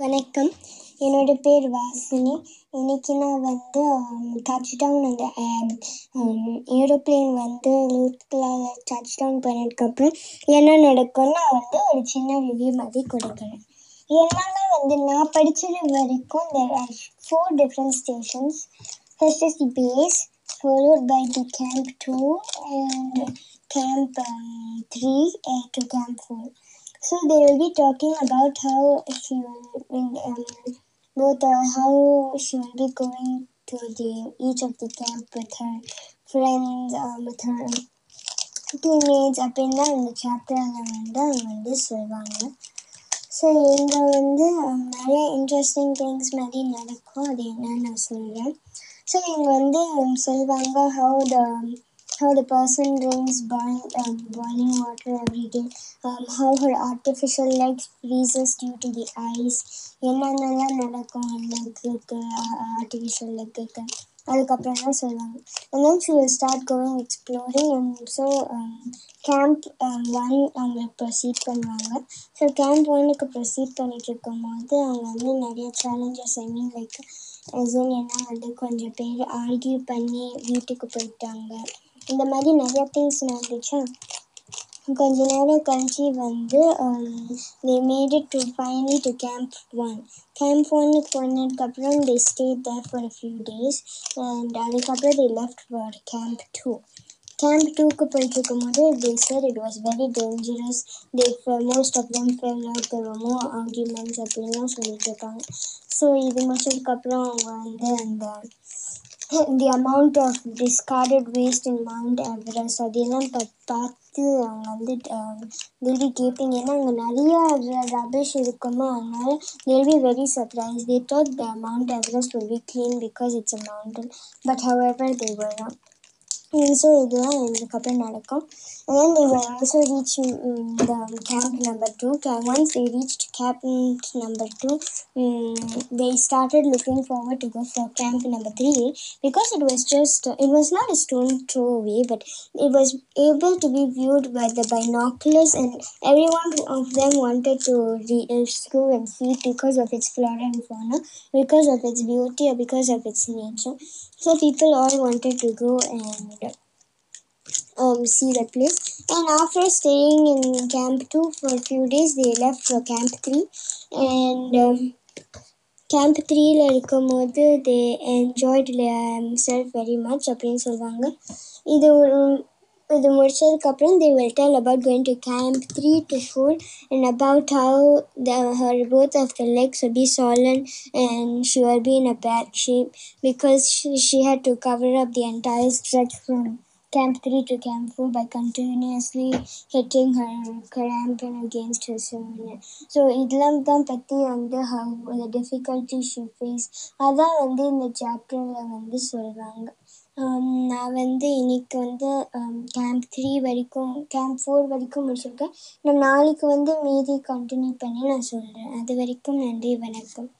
வணக்கம். என்னோட பேர் வாசினி. இன்னைக்கு நான் வந்து um, டச் டவுன் அந்த um, ஏரோப்ளேன் வந்து லூத்குள்ளால டச் டவுன் பண்ணதுக்கப்புறம் என்ன நடக்கும்னு நான் வந்து ஒரு சின்ன ரிவ்யூ மாதிரி கொடுக்குறேன். என்னன்னா வந்து நான் படித்தது வரைக்கும் there are four different stations. First is the base followed by the camp 2 and camp um, 3 uh, to camp 4 so they will be talking about how she will, will um, both uh, how she will be going to the each of the camp with her friends um, with her teammates அப்படின்னு தான் இந்த சாப்டரில் வந்து அவங்க வந்து சொல்லுவாங்க so இங்கே வந்து um, நிறைய இன்ட்ரெஸ்டிங் திங்ஸ் மாதிரி நடக்கும் அது என்னன்னு நான் சொல்கிறேன் ஸோ இங்கே வந்து um, சொல்லுவாங்க how the how the person drinks boil, um, boiling water every day, um, how her artificial legs freezes due to the ice, என்னென்னலாம் நடக்கும் லெக்குக்கு ஆர்டிஃபிஷியல் லெக்குக்கு அதுக்கப்புறம் தான் சொல்லுவாங்க. And then she will start going exploring and so camp one அவங்க proceed பண்ணுவாங்க. So camp ஒன்னுக்கு proceed பண்ணிட்டு இருக்கும்போது அவங்க வந்து நிறைய சேலஞ்சஸ் ஐ மீன் லைக் எதுவும் வந்து கொஞ்சம் பேர் ஆர்கியூ பண்ணி வீட்டுக்கு போயிட்டாங்க. இந்த மாதிரி நிறைய திங்ஸ் நடந்துச்சா கொஞ்ச நேரம் கழிச்சு வந்து they made it to finally to camp one camp ஒன்னுக்கு போனதுக்கப்புறம் தே state there for a few days and அதுக்கப்புறம் they left for camp two camp டூக்கு போயிட்டு இருக்கும்போது தே said it was very dangerous they most of them fell out there மோ arguments அப்படின்லாம் சொல்லிட்டு இருக்காங்க ஸோ இது முடிச்சதுக்கப்புறம் அவங்க வந்து அந்த the amount of discarded waste in mount Everest அதெல்லாம் பா பார்த்து அவங்க வந்து கேள்வி கேட்பீங்க ஏன்னா அங்கே நிறையா ரபிஷ் இருக்குமா அதனால they'll be very surprised they thought the mount everest will be clean because it's a mountain but however they were wrong so இதுதான் இதுக்கப்புறம் நடக்கும் and then they will also reach um, the camp number two Ca- once they reached camp number two um, they started looking forward to go for camp number three because it was just it was not a stone throw away but it was able to be viewed by the binoculars and everyone of them wanted to re- uh, go and see it because of its flora and fauna because of its beauty or because of its nature so people all wanted to go and um, see that place. And after staying in camp two for a few days, they left for camp three. And um, camp த்ரீல இருக்கும்போது தே enjoyed self very much அப்படின்னு சொல்லுவாங்க இது ஒரு இது முடிச்சதுக்கப்புறம் they will tell about going to camp 3 to 4 and about how the, her both of the legs will be swollen and she will be in a bad shape because she, she had to cover up the entire stretch from camp 3 to camp 4 by continuously hitting her crampon against her shoulder. So இதெல்லாம் தான் பற்றி வந்து how the difficulty she faced அதான் வந்து இந்த சாப்டரில் வந்து சொல்கிறாங்க நான் வந்து இன்னைக்கு வந்து கேம்ப் த்ரீ வரைக்கும் கேம்ப் ஃபோர் வரைக்கும் முடிச்சிருக்கேன். நான் நாளைக்கு வந்து மீதி கண்டினியூ பண்ணி நான் சொல்கிறேன் அது வரைக்கும் நன்றி வணக்கம்.